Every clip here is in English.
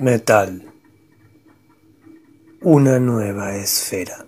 Metal. Una nueva esfera.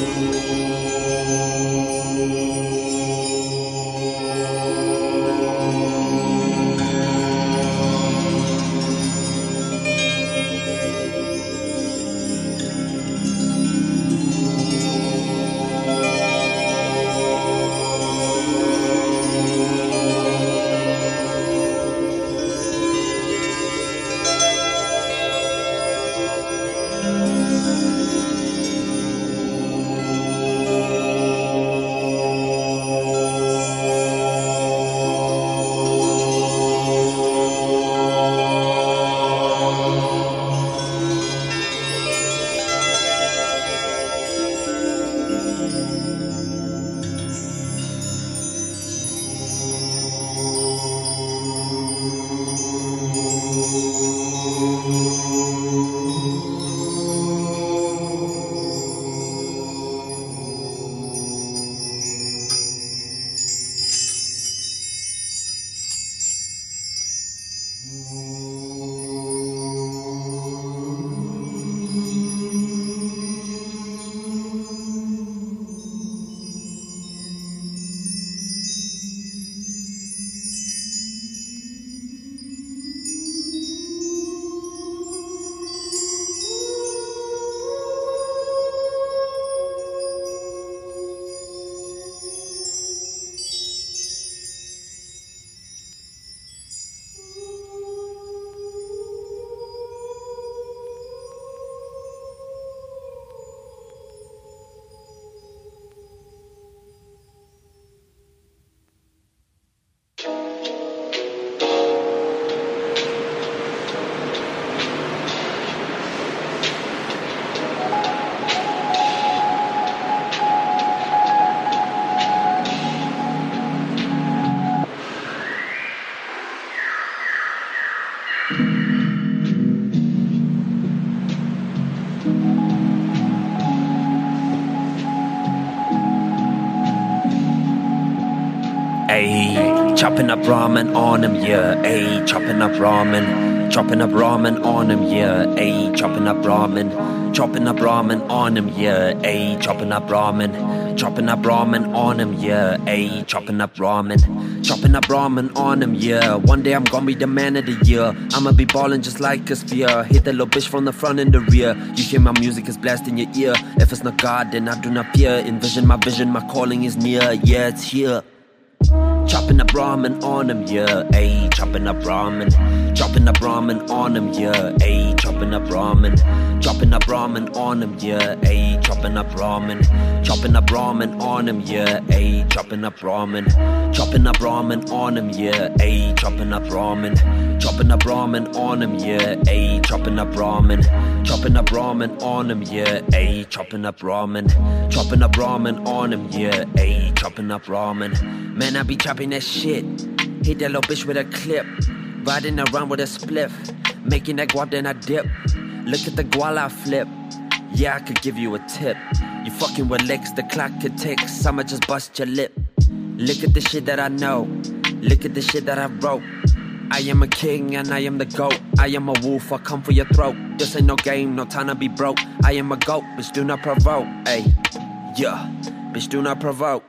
Thank you. Chopping up ramen on them, yeah. Ayy, chopping up ramen, chopping up ramen on them, yeah. Ayy, chopping up ramen, chopping up ramen on them, yeah. Ayy, chopping up ramen, chopping up ramen on them, yeah. Ayy, chopping up ramen, chopping up ramen on them, yeah. One day I'm gonna be the man of the year. I'ma be ballin' just like a sphere. Hit the little bitch from the front and the rear. You hear my music is blasting your ear. If it's not God, then I do not fear. Envision my vision, my calling is near. Yeah, it's here. Chopping up ramen on them, yeah, ayy, chopping up ramen. Chopping up ramen on them, yeah, ayy, chopping up ramen. Chopping up ramen on them, yeah, ayy, chopping up ramen. Chopping up ramen on them, yeah, ayy, chopping up ramen. Chopping up ramen on them, yeah, ayy, chopping up ramen. Chopping up ramen on them, yeah, ayy, chopping up ramen. Chopping up ramen on them, yeah, ayy, chopping up ramen. Chopping up ramen on them, yeah, ayy, chopping up ramen. Man, I be chopping that shit. Hit that little bitch with a clip. Riding around with a spliff. Making that guap, then I dip. Look at the guala I flip. Yeah, I could give you a tip. You fucking with licks, the clock could tick. I'ma just bust your lip. Look at the shit that I know. Look at the shit that I wrote. I am a king and I am the goat. I am a wolf, I come for your throat. This ain't no game, no time to be broke. I am a goat, bitch, do not provoke. Ayy, yeah, bitch, do not provoke.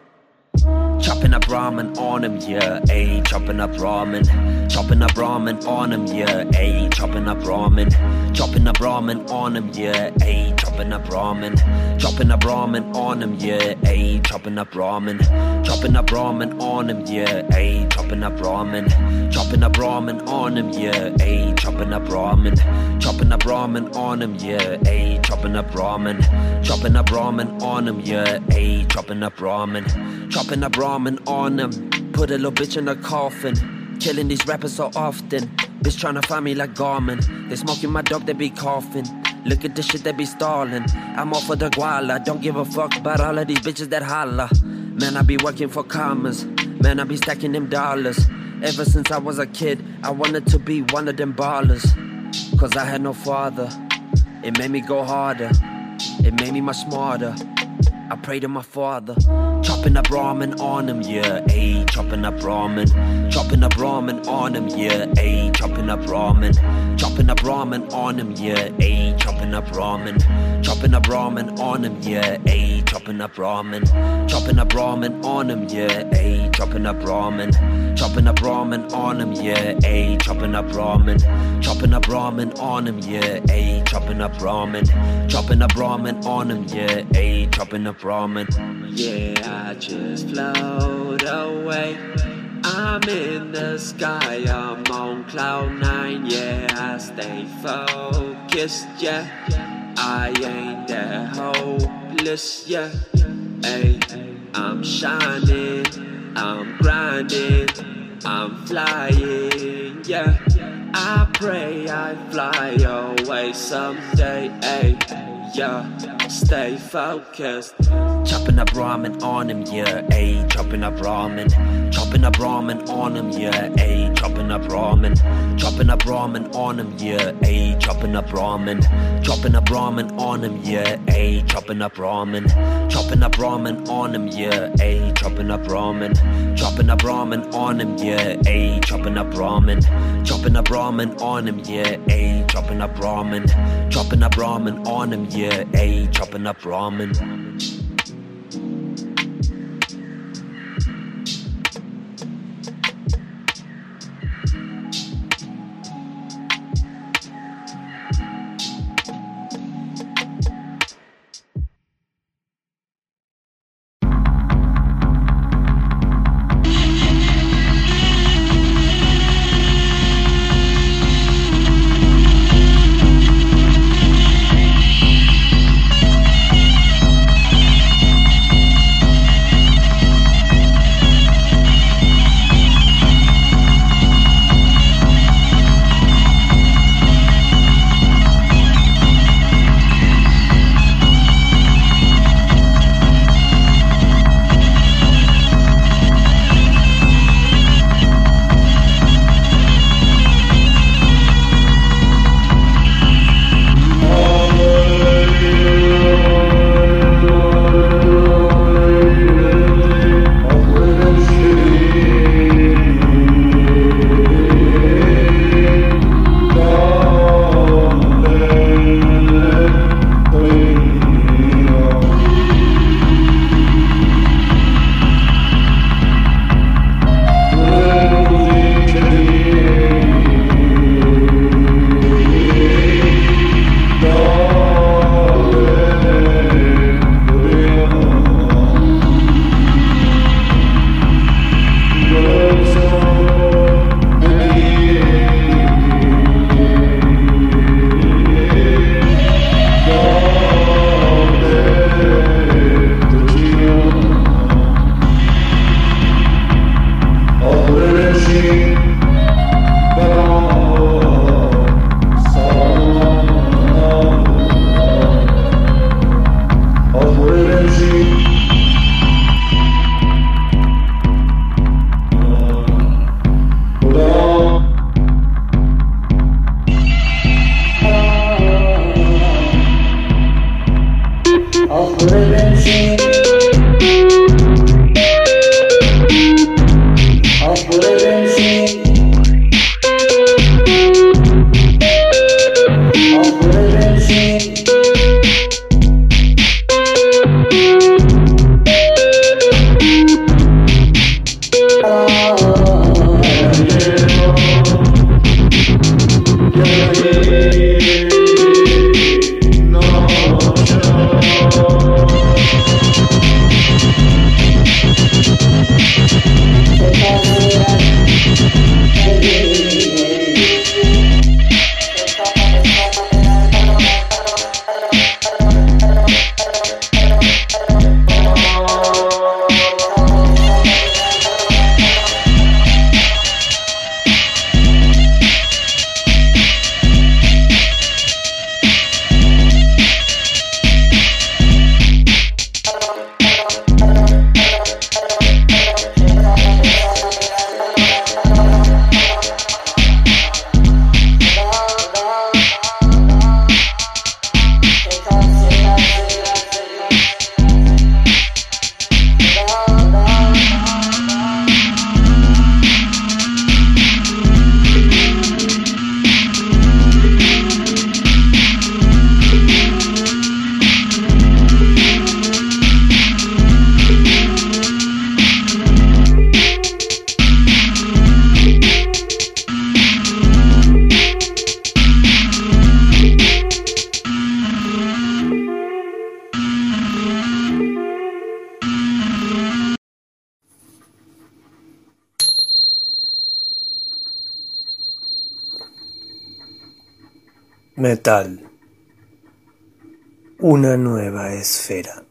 Chopping up ramen on him, yeah, ayy, chopping up ramen. Chopping up ramen on him, yeah, ayy, chopping up ramen. Chopping up ramen on him, yeah, ayy, chopping up ramen. Chopping up ramen on him, yeah, ayy, chopping up ramen. Chopping up ramen on him, yeah, ayy, chopping up ramen. Chopping up ramen on him, yeah, ayy, chopping up ramen. Chopping up ramen on him, yeah, ayy, chopping up ramen. Chopping up ramen on him, yeah, ayy, chopping up ramen. Chopping up ramen on him. Put a little bitch in a coffin. Killing these rappers so often. Bitch tryna find me like Garmin. They smoking my dope, they be coughing. Look at the shit they be stalling. I'm off of the guala. Don't give a fuck about all of these bitches that holla. Man, I be working for commas. Man, I be stacking them dollars. Ever since I was a kid, I wanted to be one of them ballers. Cause I had no father. It made me go harder. It made me much smarter. I pray to my father. Chopping up ramen on him, yeah, ayy, chopping up ramen. Chopping up ramen on him, yeah, ayy, chopping up ramen. Chopping up ramen on him, yeah, ayy, chopping up ramen. Chopping up ramen on him, yeah, ayy, chopping up ramen. Chopping up ramen on him, yeah, ayy, chopping up ramen. Chopping up ramen on him, yeah, ayy, chopping up ramen. Chopping up ramen on him, yeah, ayy, chopping up ramen. Chopping up ramen on him, yeah, ayy, chopping up ramen. Yeah, I just float away. I'm in the sky, I'm on cloud nine. Yeah, I stay focused. Yeah, I ain't that hopeless. Yeah, hey, I'm shining, I'm grinding, I'm flying. Yeah, I pray I fly away someday. Hey, yeah, stay focused. Chopping up ramen on him, yeah, ayy, chopping up ramen. Chopping up ramen on him, yeah, ayy, chopping up ramen. Chopping up ramen on him, yeah, ayy, chopping up ramen. Chopping up ramen on him, yeah, ayy, chopping up ramen. Chopping up ramen on him, yeah, ayy, chopping up ramen. Chopping up ramen on him, yeah, ayy, chopping up ramen. Chopping up ramen on him, yeah, ayy, chopping up ramen. Chopping up ramen on him, yeah, ayy, chopping up ramen. Metal. Una nueva esfera.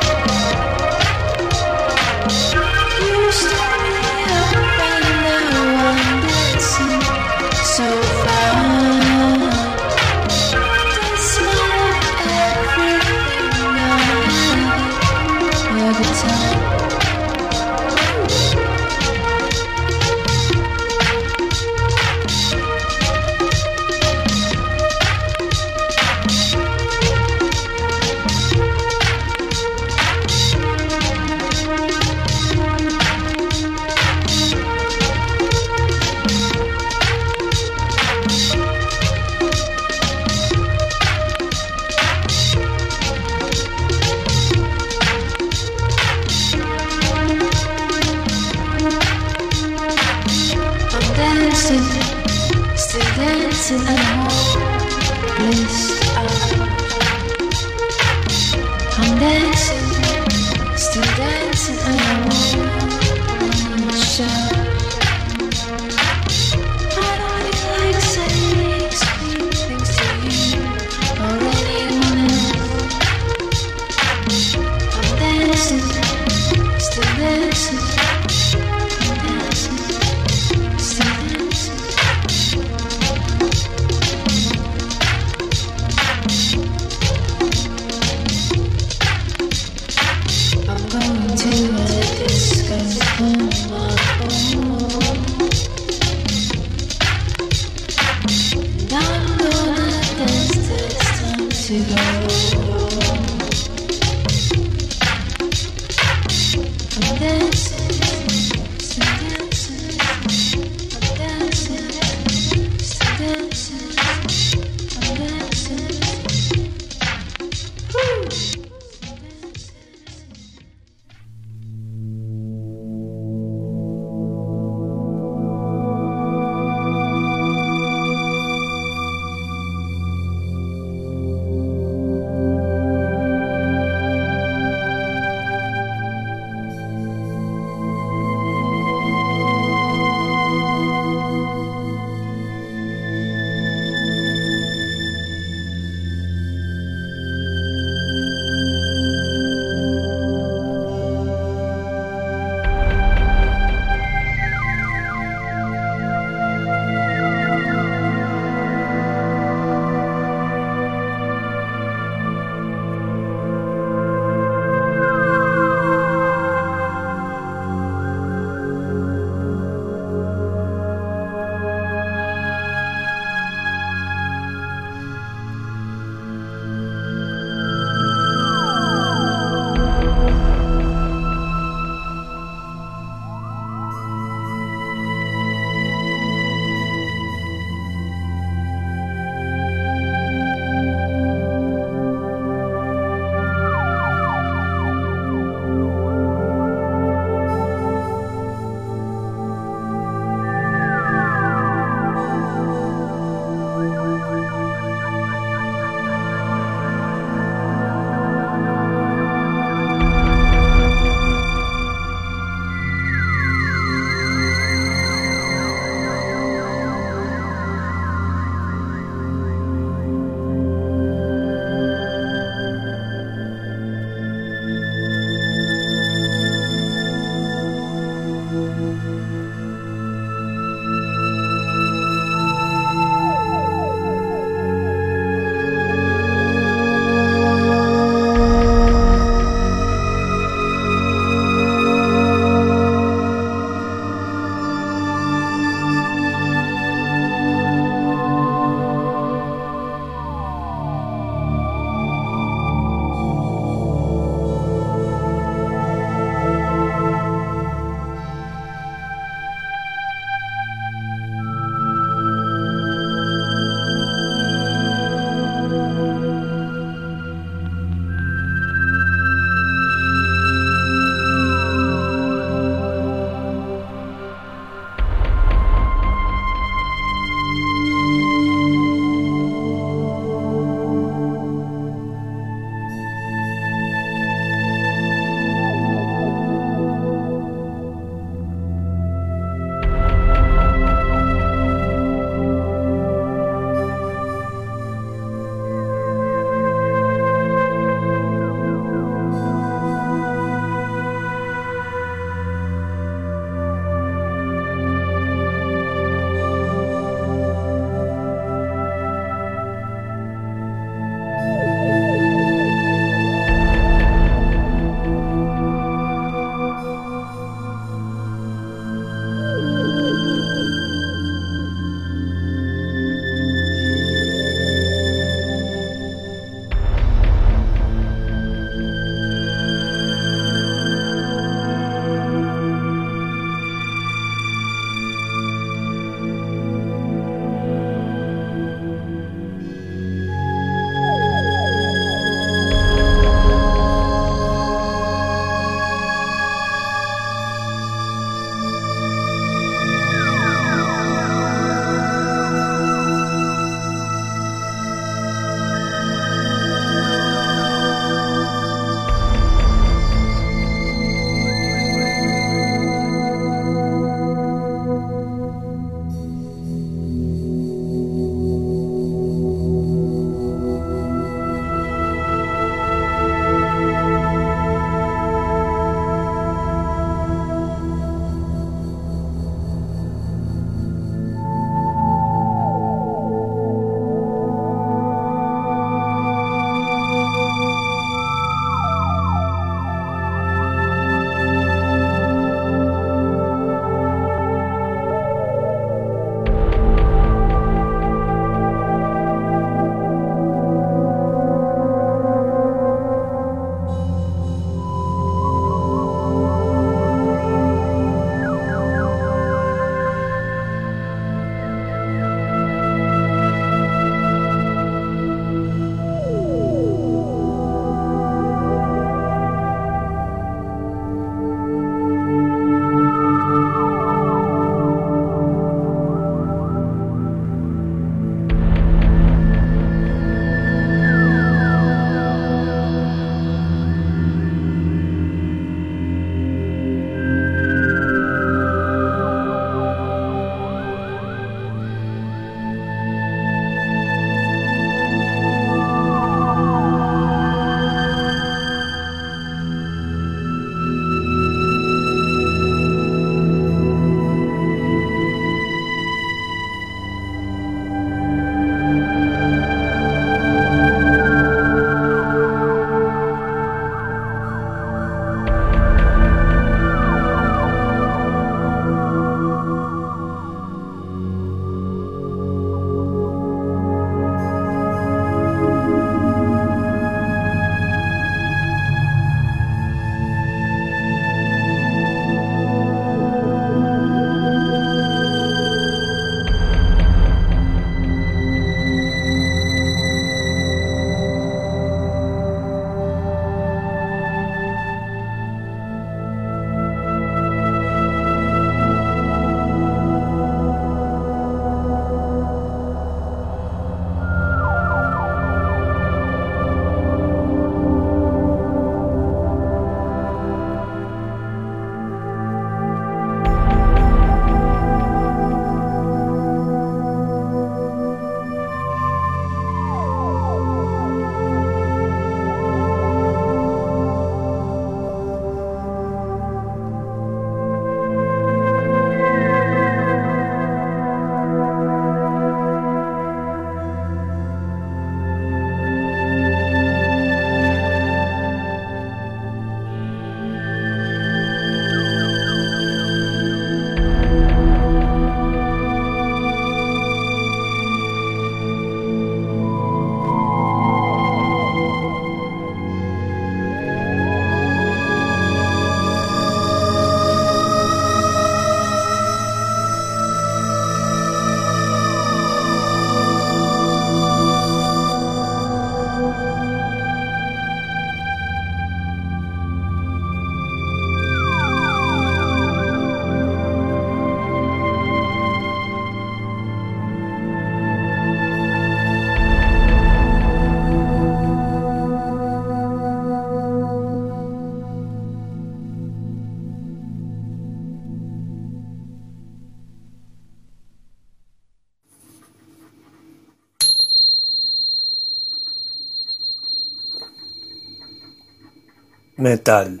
Metal.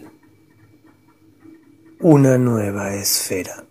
Una nueva esfera.